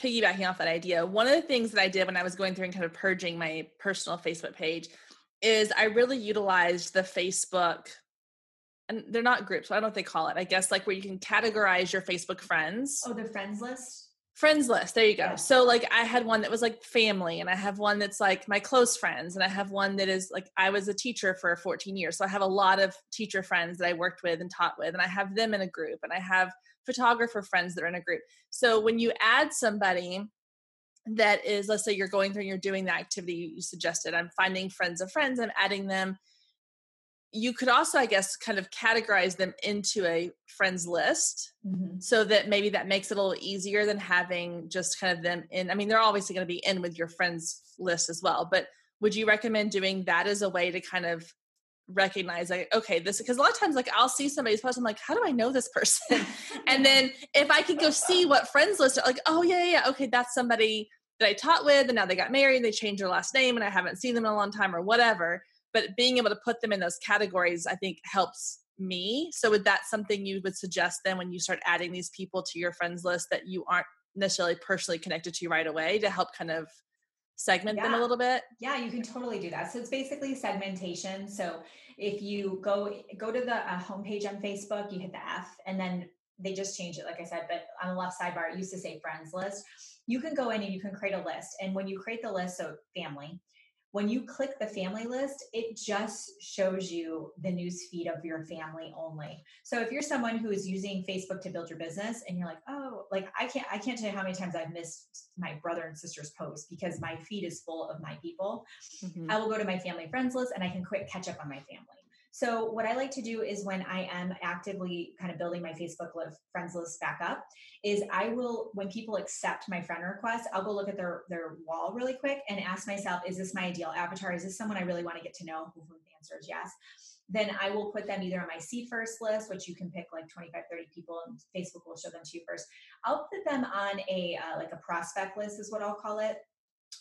Speaker 2: piggybacking off that idea, one of the things that I did when I was going through and kind of purging my personal Facebook page is I really utilized the Facebook and they're not groups, I don't know what they call it. I guess like where you can categorize your Facebook friends.
Speaker 1: Oh, the friends list?
Speaker 2: Friends list. There you go. Yeah. So like I had one that was like family and I have one that's like my close friends and I have one that is like I was a teacher for 14 years. So I have a lot of teacher friends that I worked with and taught with and I have them in a group and I have photographer friends that are in a group. So when you add somebody that is, let's say you're going through and you're doing the activity you suggested, I'm finding friends of friends, I'm adding them. You could also, I guess, kind of categorize them into a friends list mm-hmm. so that maybe that makes it a little easier than having just kind of them in. I mean, they're obviously going to be in with your friends list as well, but would you recommend doing that as a way to kind of recognize like okay this because a lot of times like i'll see somebody's post i'm like how do i know this person and then if i can go see what friends list are like oh yeah yeah okay that's somebody that i taught with and now they got married they changed their last name and i haven't seen them in a long time or whatever but being able to put them in those categories i think helps me so would that something you would suggest then when you start adding these people to your friends list that you aren't necessarily personally connected to right away to help kind of segment yeah. them a little bit?
Speaker 1: Yeah, you can totally do that. So it's basically segmentation. So if you go go to the uh, homepage on Facebook, you hit the F, and then they just change it, like I said. But on the left sidebar, it used to say friends list. You can go in and you can create a list, and when you create the list, so family, when you click the family list, it just shows you the news feed of your family only. So if you're someone who is using Facebook to build your business and you're like, oh, like I can't, I can't tell you how many times I've missed my brother and sister's post because my feed is full of my people. Mm-hmm. I will go to my family friends list and I can quick catch up on my family. So what I like to do is when I am actively kind of building my Facebook friends list back up, is I will when people accept my friend request, I'll go look at their their wall really quick and ask myself, is this my ideal avatar? Is this someone I really want to get to know? Who the answer is yes. Then I will put them either on my see first list, which you can pick like 25, 30 people and Facebook will show them to you first. I'll put them on a uh, like a prospect list is what I'll call it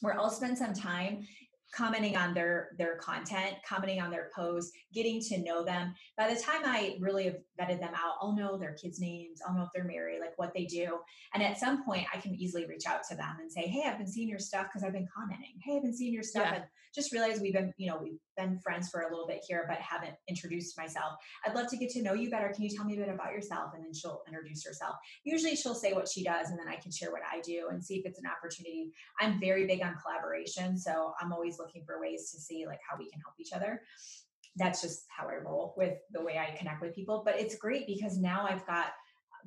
Speaker 1: where I'll spend some time commenting on their their content commenting on their posts getting to know them. By the time i really have vetted them out i'll know their kids names i'll know if they're married like what they do. And at some point i can easily reach out to them and say hey i've been seeing your stuff because i've been commenting. Hey i've been seeing your stuff. Yeah. and just realized we've been you know we've been friends for a little bit here but haven't introduced myself. I'd love to get to know you better. Can you tell me a bit about yourself? And then she'll introduce herself. Usually she'll say what she does and then i can share what i do and see if it's an opportunity. I'm very big on collaboration so i'm always looking for ways to see like how we can help each other that's just how i roll with the way i connect with people but it's great because now i've got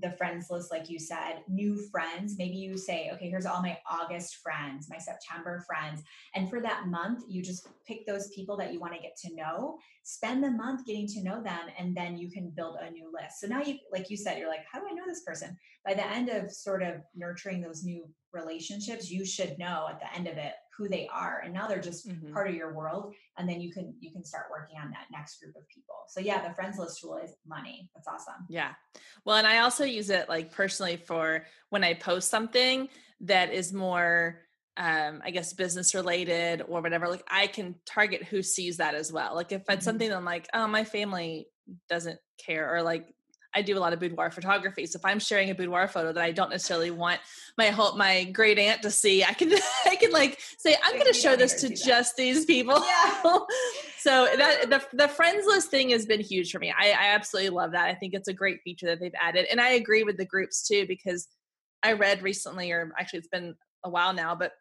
Speaker 1: the friends list, like you said, new friends. Maybe you say, okay, here's all my August friends, my September friends. And for that month, you just pick those people that you want to get to know, spend the month getting to know them, and then you can build a new list. So now you, like you said, you're like, how do I know this person? By the end of sort of nurturing those new relationships, you should know at the end of it who they are and now they're just mm-hmm. part of your world and then you can you can start working on that next group of people. So yeah the friends list tool is money. That's awesome.
Speaker 2: Yeah. Well and i also use it like personally for when i post something that is more um i guess business related or whatever like i can target who sees that as well. Like if it's mm-hmm. something i'm like oh my family doesn't care or like I do a lot of boudoir photography. So if I'm sharing a boudoir photo that I don't necessarily want my whole my great aunt to see, I can I can like say I'm going to show this to just these people. Yeah. so that the the friends list thing has been huge for me. I, I absolutely love that. I think it's a great feature that they've added, and I agree with the groups too because I read recently, or actually it's been a while now, but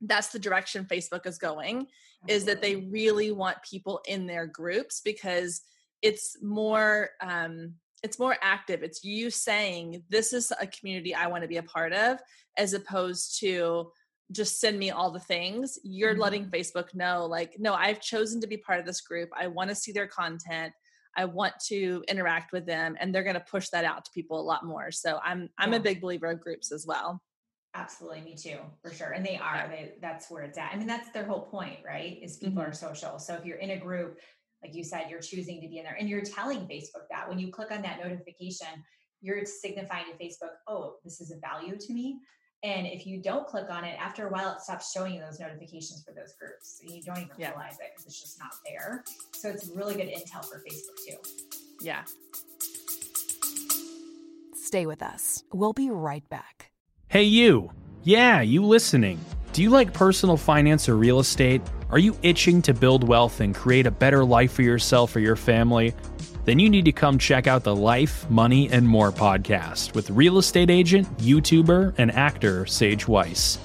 Speaker 2: that's the direction Facebook is going. Is that they really want people in their groups because it's more um it's more active it's you saying this is a community i want to be a part of as opposed to just send me all the things you're mm-hmm. letting facebook know like no i've chosen to be part of this group i want to see their content i want to interact with them and they're going to push that out to people a lot more so i'm i'm yeah. a big believer of groups as well
Speaker 1: absolutely me too for sure and they are yeah. they, that's where it's at i mean that's their whole point right is people mm-hmm. are social so if you're in a group like you said, you're choosing to be in there and you're telling Facebook that when you click on that notification, you're signifying to Facebook, oh, this is a value to me. And if you don't click on it, after a while, it stops showing you those notifications for those groups. And you don't even yeah. realize it because it's just not there. So it's really good intel for Facebook too.
Speaker 2: Yeah.
Speaker 3: Stay with us. We'll be right back.
Speaker 4: Hey, you. Yeah, you listening. Do you like personal finance or real estate? Are you itching to build wealth and create a better life for yourself or your family? Then you need to come check out the Life, Money, and More podcast with real estate agent, YouTuber, and actor Sage Weiss.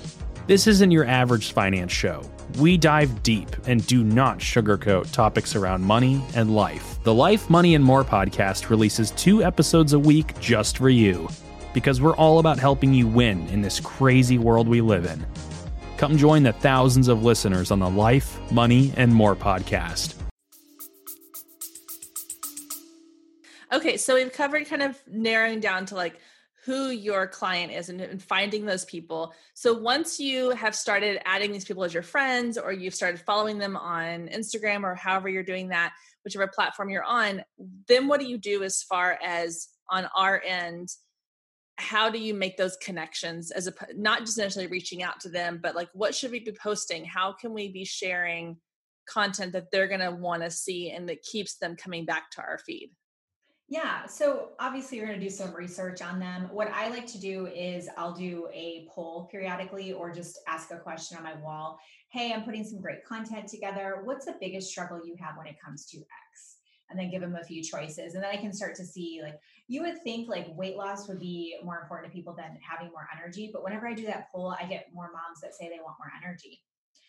Speaker 4: This isn't your average finance show. We dive deep and do not sugarcoat topics around money and life. The Life, Money, and More podcast releases two episodes a week just for you because we're all about helping you win in this crazy world we live in. Come join the thousands of listeners on the Life, Money, and More podcast.
Speaker 2: Okay, so we've covered kind of narrowing down to like who your client is and, finding those people. So once you have started adding these people as your friends or you've started following them on Instagram or however you're doing that, whichever platform you're on, then what do you do as far as on our end how do you make those connections as a not just necessarily reaching out to them but like what should we be posting? How can we be sharing content that they're going to want to see and that keeps them coming back to our feed?
Speaker 1: Yeah so obviously you're going to do some research on them. What i like to do is i'll do a poll periodically or just ask a question on my wall. Hey i'm putting some great content together. What's the biggest struggle you have when it comes to x? And then give them a few choices and then i can start to see like you would think like weight loss would be more important to people than having more energy. But whenever I do that poll, I get more moms that say they want more energy.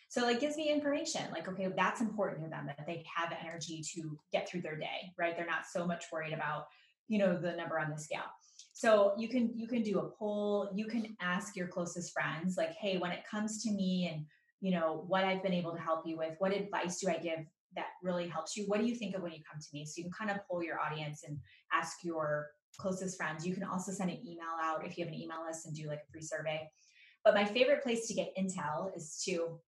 Speaker 1: So like gives me information like, okay, that's important to them that they have energy to get through their day, right? They're not so much worried about, you know, the number on the scale. So you can you can do a poll, you can ask your closest friends like, hey, when it comes to me and you know what I've been able to help you with, what advice do I give that really helps you? What do you think of when you come to me? So you can kind of pull your audience and ask your closest friends. You can also send an email out if you have an email list and do like a free survey. But my favorite place to get intel is to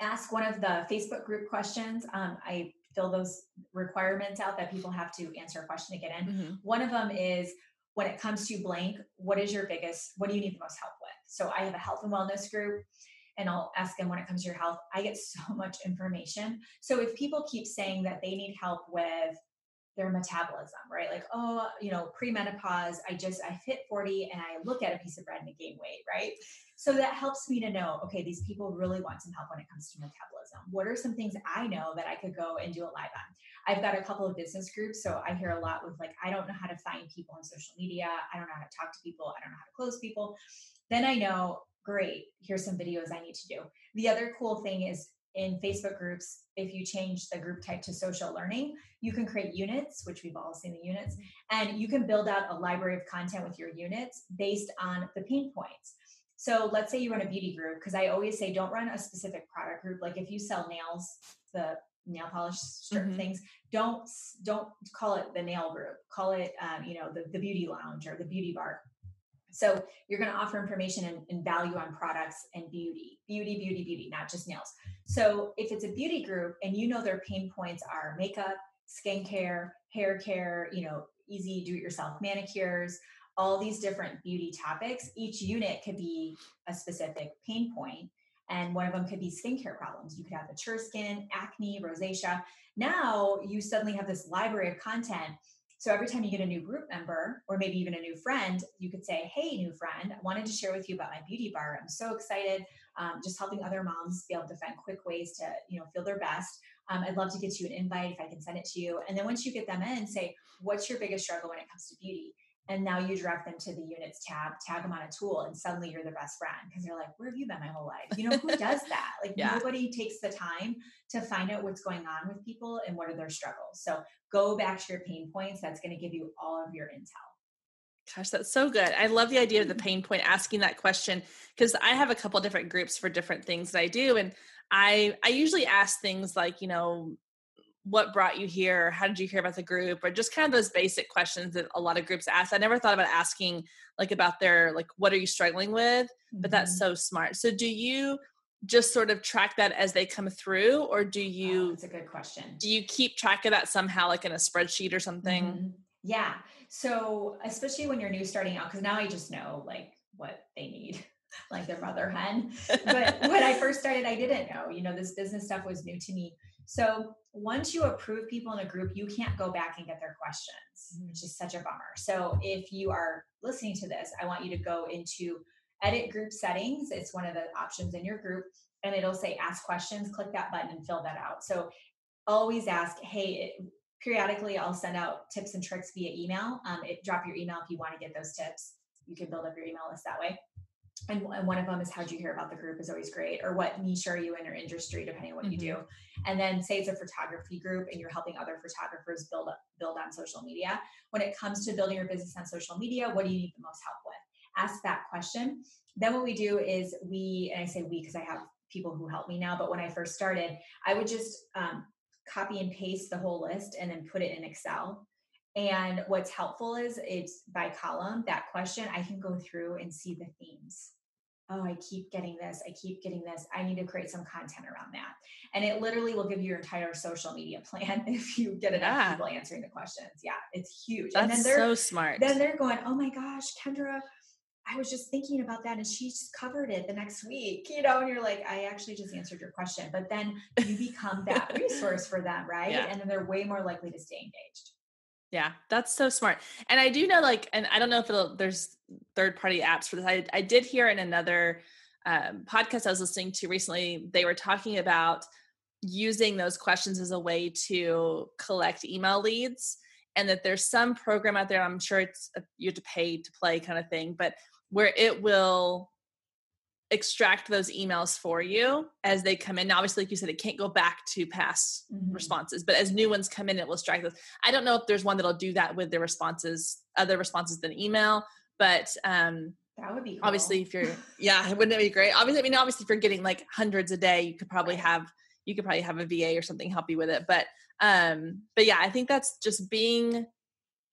Speaker 1: ask one of the Facebook group questions. Um, I fill those requirements out that people have to answer a question to get in. Mm-hmm. One of them is when it comes to blank, what is your biggest, what do you need the most help with? So I have a health and wellness group and I'll ask them when it comes to your health. I get so much information. So if people keep saying that they need help with their metabolism, right? Like, oh, you know, premenopause, I just, I hit 40 and I look at a piece of bread and I gain weight, right? So that helps me to know, okay, these people really want some help when it comes to metabolism. What are some things I know that I could go and do a live on? I've got a couple of business groups. So I hear a lot with like, I don't know how to find people on social media. I don't know how to talk to people. I don't know how to close people. Then I know, great, here's some videos I need to do. The other cool thing is in Facebook groups, if you change the group type to social learning, you can create units, which we've all seen the units, and you can build out a library of content with your units based on the pain points. So let's say you run a beauty group, because I always say don't run a specific product group. Like if you sell nails, the nail polish strip mm-hmm. things, don't don't call it the nail group. Call it um, you know the, the beauty lounge or the beauty bar so you're going to offer information and, and, value on products and beauty, beauty, beauty, beauty, not just nails. So if it's a beauty group and you know their pain points are makeup, skincare, hair care, you know, easy do-it-yourself manicures, all these different beauty topics, each unit could be a specific pain point. And one of them could be skincare problems. You could have mature skin, acne, rosacea. Now you suddenly have this library of content so every time you get a new group member or maybe even a new friend, you could say, Hey, new friend, I wanted to share with you about my beauty bar. I'm so excited. Um, just helping other moms be able to find quick ways to, you know, feel their best. Um, I'd love to get you an invite if I can send it to you. And then once you get them in, say, what's your biggest struggle when it comes to beauty? And now you direct them to the units tab tag them on a tool and suddenly you're their best friend because they're like where have you been my whole life you know who does that like yeah. nobody takes the time to find out what's going on with people and what are their struggles so go back to your pain points that's going to give you all of your intel
Speaker 2: Gosh, that's so good. I love the idea of the pain point asking that question because I have a couple different groups for different things that I do and I I usually ask things like, you know, what brought you here? How did you hear about the group? Or just kind of those basic questions that a lot of groups ask. I never thought about asking like about their like what are you struggling with? But that's mm-hmm. so smart. So do you just sort of track that as they come through or do you
Speaker 1: oh, that's a good question.
Speaker 2: do you keep track of that somehow like in a spreadsheet or something? Mm-hmm.
Speaker 1: yeah. So especially when you're new starting out because now i just know like what they need like their mother hen. But when i first started i didn't know. You know this business stuff was new to me so once you approve people in a group, you can't go back and get their questions, which is such a bummer. So if you are listening to this, I want you to go into edit group settings. It's one of the options in your group, and it'll say ask questions. Click that button and fill that out. So always ask, hey, periodically I'll send out tips and tricks via email. Um, it, drop your email if you want to get those tips. You can build up your email list that way and, one of them is how'd you hear about the group? is always great. Or what niche are you in or industry? depending on what mm-hmm. you do. And then say it's a photography group and you're helping other photographers build up build on social media. When it comes to building your business on social media what do you need the most help with? Ask that question. Then what we do is we and i say we because i have people who help me now but when i first started i would just um, copy and paste the whole list and then put it in excel and what's helpful is it's by column, that question, I can go through and see the themes. Oh, I keep getting this. I keep getting this. I need to create some content around that. And it literally will give you your entire social media plan if you get enough yeah. people answering the questions. Yeah, it's huge.
Speaker 2: That's
Speaker 1: and then
Speaker 2: they're, so smart.
Speaker 1: Then they're going, oh my gosh, Kendra, I was just thinking about that and she just covered it the next week, you know, and you're like, I actually just answered your question. But then you become that resource for them, right? Yeah. And then they're way more likely to stay engaged.
Speaker 2: Yeah, that's so smart. And I do know, like, and I don't know if there's third party apps for this. I, I did hear in another um, podcast I was listening to recently, they were talking about using those questions as a way to collect email leads. And that there's some program out there, I'm sure it's a, you have to pay to play kind of thing, but where it will extract those emails for you as they come in. Now, obviously, like you said, it can't go back to past mm-hmm. responses, but as new ones come in, it will extract those. I don't know if there's one that'll do that with the responses, other responses than email, but um,
Speaker 1: that would be cool.
Speaker 2: obviously if you're, yeah, wouldn't it be great? Obviously, I mean, obviously, if you're getting like hundreds a day, you could probably have you could probably have a VA or something help you with it. But um, but yeah, I think that's just being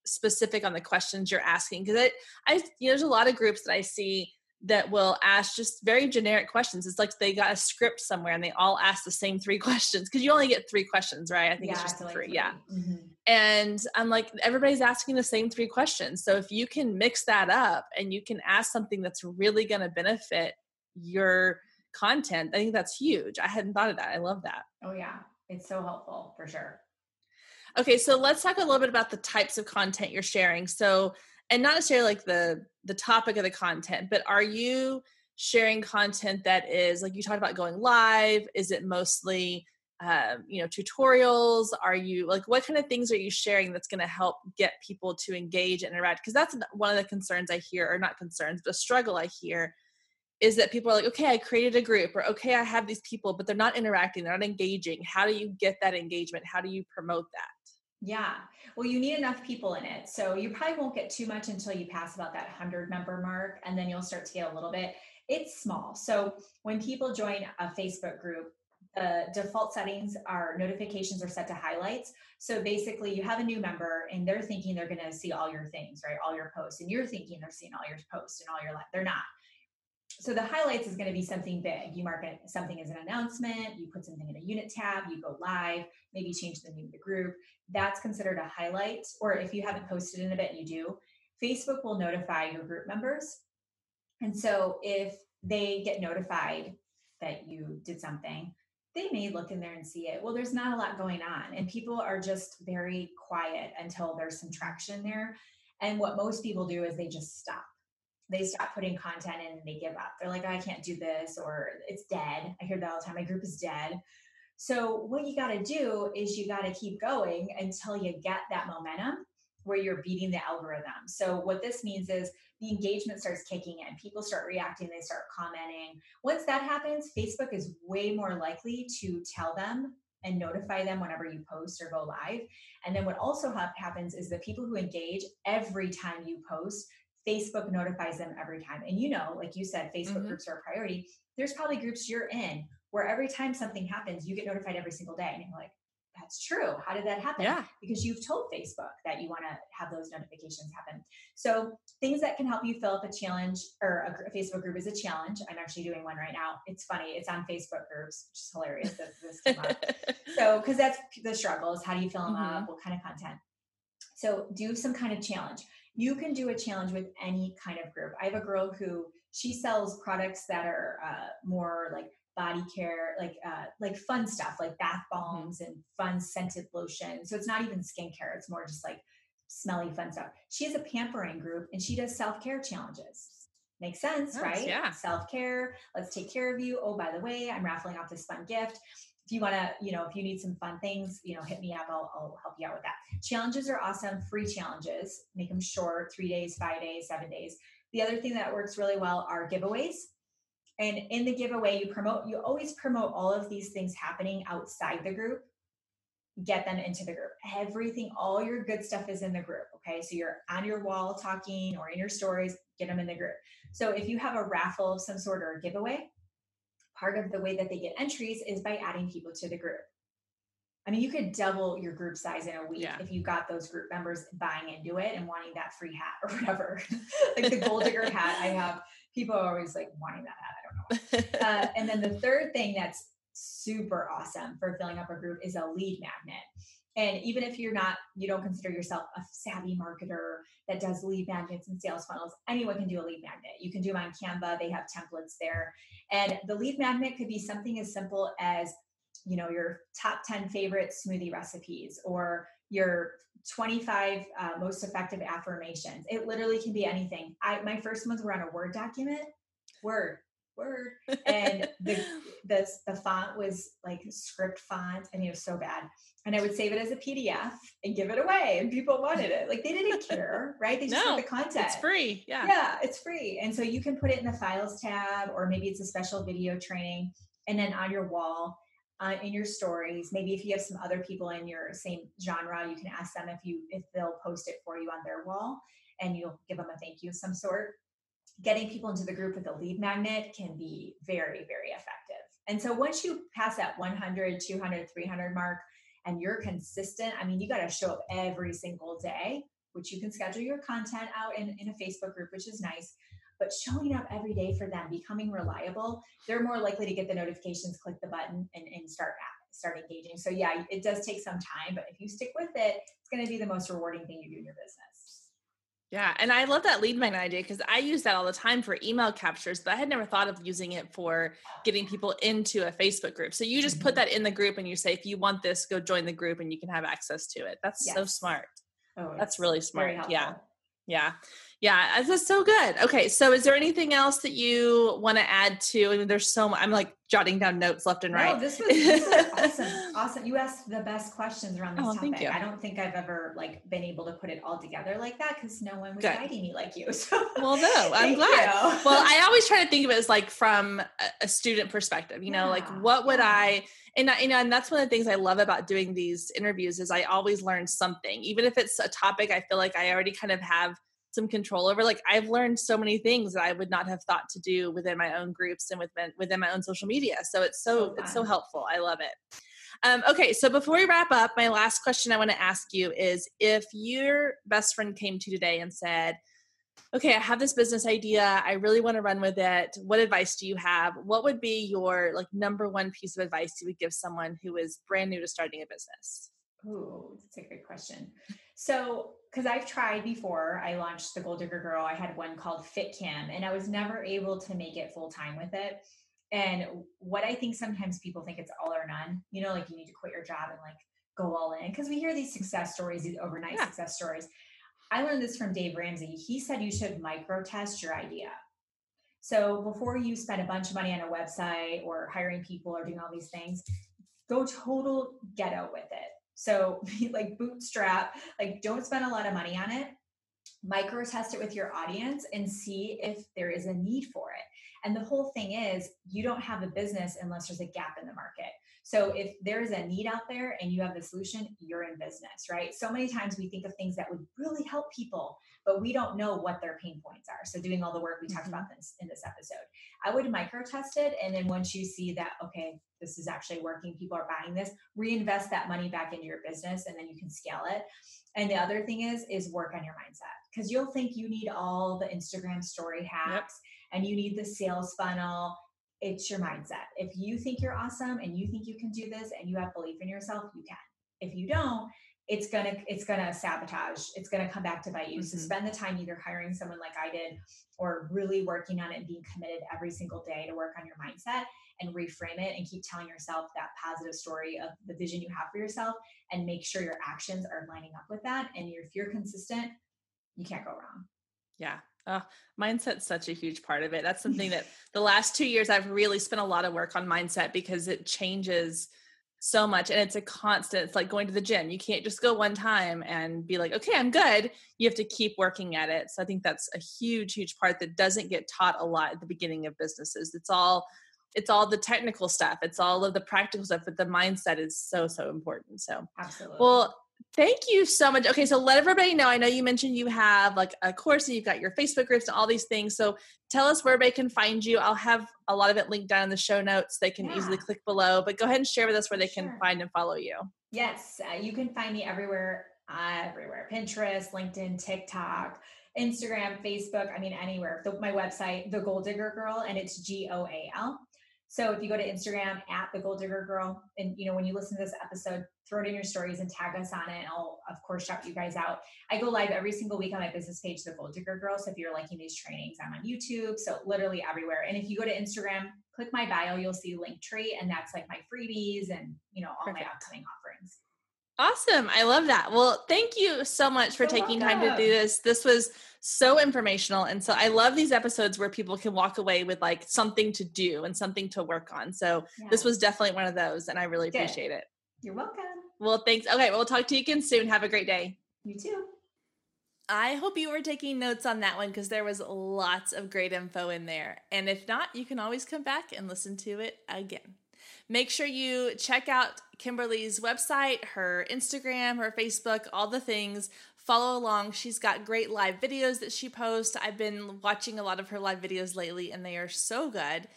Speaker 2: specific on the questions you're asking because I, I you know, there's a lot of groups that I see that will ask just very generic questions. It's like they got a script somewhere and they all ask the same three questions because you only get three questions, right? I think yeah, it's just three. three. Yeah. Mm-hmm. And I'm like, everybody's asking the same three questions. So if you can mix that up and you can ask something that's really going to benefit your content, I think that's huge. I hadn't thought of that. I love that.
Speaker 1: Oh, yeah. It's so helpful for sure.
Speaker 2: Okay, so let's talk a little bit about the types of content you're sharing. So, and not necessarily like the the topic of the content, but are you sharing content that is like you talked about going live? Is it mostly um, you know tutorials? Are you like what kind of things are you sharing that's going to help get people to engage and interact? Because that's one of the concerns I hear, or not concerns, but a struggle I hear is that people are like, okay, I created a group, or okay, I have these people, but they're not interacting, they're not engaging. How do you get that engagement? How do you promote that?
Speaker 1: Yeah. Well, you need enough people in it. So you probably won't get too much until you pass about that 100 member mark, and then you'll start to get a little bit. It's small. So when people join a Facebook group, the default settings are notifications are set to highlights. So basically, you have a new member and they're thinking they're going to see all your things, right? All your posts, and you're thinking they're seeing all your posts and all your life. They're not so the highlights is going to be something big. You market something as an announcement, you put something in a unit tab, you go live, maybe change the name of the group. That's considered a highlight. Or if you haven't posted in a bit, you do. Facebook will notify your group members. And so if they get notified that you did something, they may look in there and see it. Well, there's not a lot going on, and people are just very quiet until there's some traction there. And what most people do is they just stop they stop putting content in and they give up. They're like, I can't do this or it's dead. I hear that all the time. My group is dead. So what you got to do is you got to keep going until you get that momentum where you're beating the algorithm. So what this means is the engagement starts kicking in. People start reacting, they start commenting. Once that happens, Facebook is way more likely to tell them and notify them whenever you post or go live. And then what also ha- happens is the people who engage every time you post Facebook notifies them every time. And you know, like you said, Facebook mm-hmm. groups are a priority. There's probably groups you're in where every time something happens, you get notified every single day. And you're like, that's true. How did that happen?
Speaker 2: Yeah.
Speaker 1: Because you've told Facebook that you want to have those notifications happen. So things that can help you fill up a challenge or a, Facebook group is a challenge. I'm actually doing one right now. It's funny. It's on Facebook groups, which is hilarious that this came up. so, because that's the struggle is how do you fill them mm-hmm. up? What kind of content? So do some kind of challenge you can do a challenge with any kind of group. I have a girl who she sells products that are uh, more like body care, like uh, like fun stuff, like bath mm-hmm. bombs and fun scented lotion. So it's not even skincare; it's more just like smelly fun stuff. She has a pampering group and she does self care challenges. Makes sense, yes, right?
Speaker 2: Yeah.
Speaker 1: Self care. Let's take care of you. Oh, by the way, I'm raffling off this fun gift if you want to, you know, if you need some fun things, you know, hit me up. I'll, I'll help you out with that. Challenges are awesome. Free challenges. Make them short, three days, five days, seven days. The other thing that works really well are giveaways. And in the giveaway, you promote, you always promote all of these things happening outside the group. Get them into the group. Everything, all your good stuff is in the group. Okay. So you're on your wall talking or in your stories, get them in the group. So if you have a raffle of some sort or a giveaway, part of the way that they get entries is by adding people to the group. I mean, you could double your group size in a week yeah. if you got those group members buying into it and wanting that free hat or whatever. like the goal digger hat, I have people are always like wanting that hat. I don't know. uh, and then the third thing that's super awesome for filling up a group is a lead magnet. And even if you're not, you don't consider yourself a savvy marketer that does lead magnets and sales funnels, anyone can do a lead magnet. You can do them on Canva, they have templates there. And the lead magnet could be something as simple as, you know, your top 10 favorite smoothie recipes or your 25 uh, most effective affirmations. It literally can be anything. I my first ones were on a Word document. Word. word. And the the the font was like script font. I mean, it was so bad. And I would save it as a PDF and give it away, and people wanted it. Like they didn't care, right? They just
Speaker 2: no,
Speaker 1: want the content.
Speaker 2: It's free. Yeah.
Speaker 1: Yeah, it's free. And so you can put it in the files tab, or maybe it's a special video training, and then on your wall. Uh, in your stories maybe if you have some other people in your same genre you can ask them if you if they'll post it for you on their wall and you'll give them a thank you of some sort getting people into the group with a lead magnet can be very very effective and so once you pass that 100 200 300 mark and you're consistent i mean you got to show up every single day which you can schedule your content out in, in a facebook group which is nice but showing up every day for them becoming reliable they're more likely to get the notifications click the button and, and start start engaging. So yeah it does take some time but if you stick with it it's going to be the most rewarding thing you do in your business
Speaker 2: yeah, and I love that lead magnet idea because I use that all the time for email captures, but I had never thought of using it for getting people into a Facebook group. So you just put
Speaker 1: Mm-hmm.
Speaker 2: that in the group and you say, if you want this, go join the group and you can have access to it. That's so smart.
Speaker 1: oh,
Speaker 2: That's really smart. Yeah. Yeah. Yeah. That's so good. Okay. So is there anything else that you want to add to? I mean, there's so much, I'm like jotting down notes left and right.
Speaker 1: No, this was, this was awesome. Awesome. You asked the best questions around this
Speaker 2: Oh,
Speaker 1: topic.
Speaker 2: thank you.
Speaker 1: I don't think I've ever like been able to put it all together like that because no one was
Speaker 2: Good.
Speaker 1: guiding me like you. So
Speaker 2: Well, no, I'm glad.
Speaker 1: you.
Speaker 2: well i always try to think of it as like from a, student perspective you know like what would
Speaker 1: yeah.
Speaker 2: i and I, you know and that's one of the things i love about doing these interviews is i always learn something even if it's a topic i feel like i already kind of have some control over like i've learned so many things that i would not have thought to do within my own groups and within within my own social media so it's so,
Speaker 1: So
Speaker 2: it's so helpful i love it um, okay so before we wrap up my last question i want to ask you is if your best friend came to you today and said okay, I have this business idea. I really want to run with it. What advice do you have? What would be your like number one piece of advice you would give someone who is brand new to starting a business?
Speaker 1: Ooh, that's a great question. So, because I've tried before, I launched the Goal Digger Girl. I had one called Fit Cam, and I was never able to make it full time with it. And what I think sometimes people think it's all or none. You know, like you need to quit your job and like go all in because we hear these success stories, these overnight
Speaker 2: Yeah.
Speaker 1: success stories. I learned this from Dave Ramsey. He said you should micro test your idea. So before you spend a bunch of money on a website or hiring people or doing all these things, go total ghetto with it. So like bootstrap, like don't spend a lot of money on it. Micro test it with your audience and see if there is a need for it. And the whole thing is you don't have a business unless there's a gap in the market. So if there is a need out there and you have the solution, you're in business, right? So many times we think of things that would really help people, but we don't know what their pain points are. So doing all the work we talked
Speaker 2: Mhm.
Speaker 1: about this in this episode. I would micro test it and then once you see that okay, this is actually working, people are buying this, reinvest that money back into your business and then you can scale it. And the other thing is is work on your mindset because you'll think you need all the Instagram story hacks and you need the sales funnel it's your mindset. If you think you're awesome and you think you can do this and you have belief in yourself, you can. If you don't, it's gonna it's gonna sabotage. It's gonna come back to bite you. So
Speaker 2: Mhm.
Speaker 1: spend the time either hiring someone like I did or really working on it and being committed every single day to work on your mindset and reframe it and keep telling yourself that positive story of the vision you have for yourself and make sure your actions are lining up with that. And if you're consistent, you can't go wrong.
Speaker 2: Yeah. Oh, mindset's such a huge part of it. That's something that the last two years I've really spent a lot of work on mindset because it changes so much and it's a constant. It's like going to the gym. You can't just go one time and be like, okay, I'm good. You have to keep working at it. So I think that's a huge, huge part that doesn't get taught a lot at the beginning of businesses. It's all it's all the technical stuff. It's all of the practical stuff, but the mindset is so, so important. So
Speaker 1: Absolutely.
Speaker 2: well, thank you so much. Okay, so let everybody know. I know you mentioned you have like a course and you've got your Facebook groups and all these things. So tell us where they can find you. I'll have a lot of it linked down in the show notes. They can easily click below, but go ahead and share with us where they can find and follow you.
Speaker 1: Yes, uh, you can find me everywhere, uh, everywhere Pinterest, LinkedIn, TikTok, Instagram, Facebook. I mean, anywhere. The, my website, The Goal Digger Girl, and it's G O A L. So if you go to Instagram at The Goal Digger Girl, and you know when you listen to this episode, throw it in your stories and tag us on it. And I'll of course shout you guys out. I go live every single week on my business page, The Goal Digger Girl. So if you're liking these trainings, I'm on YouTube. So literally everywhere. And if you go to Instagram, click my bio, you'll see Linktree, and that's like my freebies and you know all my upcoming offerings.
Speaker 2: Awesome. I love that. Well, thank you so much for
Speaker 1: You're
Speaker 2: taking time to do this. This was so informational. And so I love these episodes where people can walk away with like something to do and something to work on. So yeah. this was definitely one of those, and I really Good. appreciate it.
Speaker 1: You're welcome.
Speaker 2: Well, thanks. Okay, well, we'll talk to you again soon. Have a great day.
Speaker 1: You too.
Speaker 2: I hope you were taking notes on that one because there was lots of great info in there. And if not, you can always come back and listen to it again. Make sure you check out Kimberly's website, her Instagram, her Facebook, all the things. Follow along. She's got great live videos that she posts. I've been watching a lot of her live videos lately, and they are so good.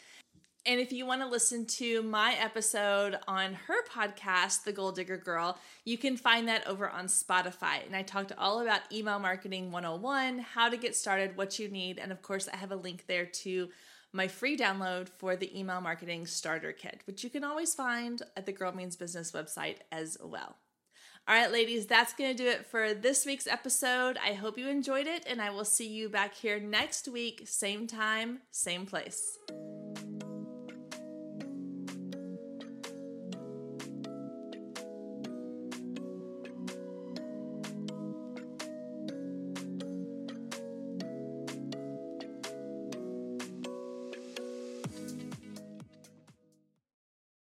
Speaker 2: And if you want to listen to my episode on her podcast, The Goal Digger Girl, you can find that over on Spotify. And I talked all about email marketing 101, how to get started, what you need. And of course, I have a link there to my free download for the email marketing starter kit, which you can always find at the Girl Means Business website as well. All right, ladies, that's going to do it for this week's episode. I hope you enjoyed it, and I will see you back here next week, same time, same place.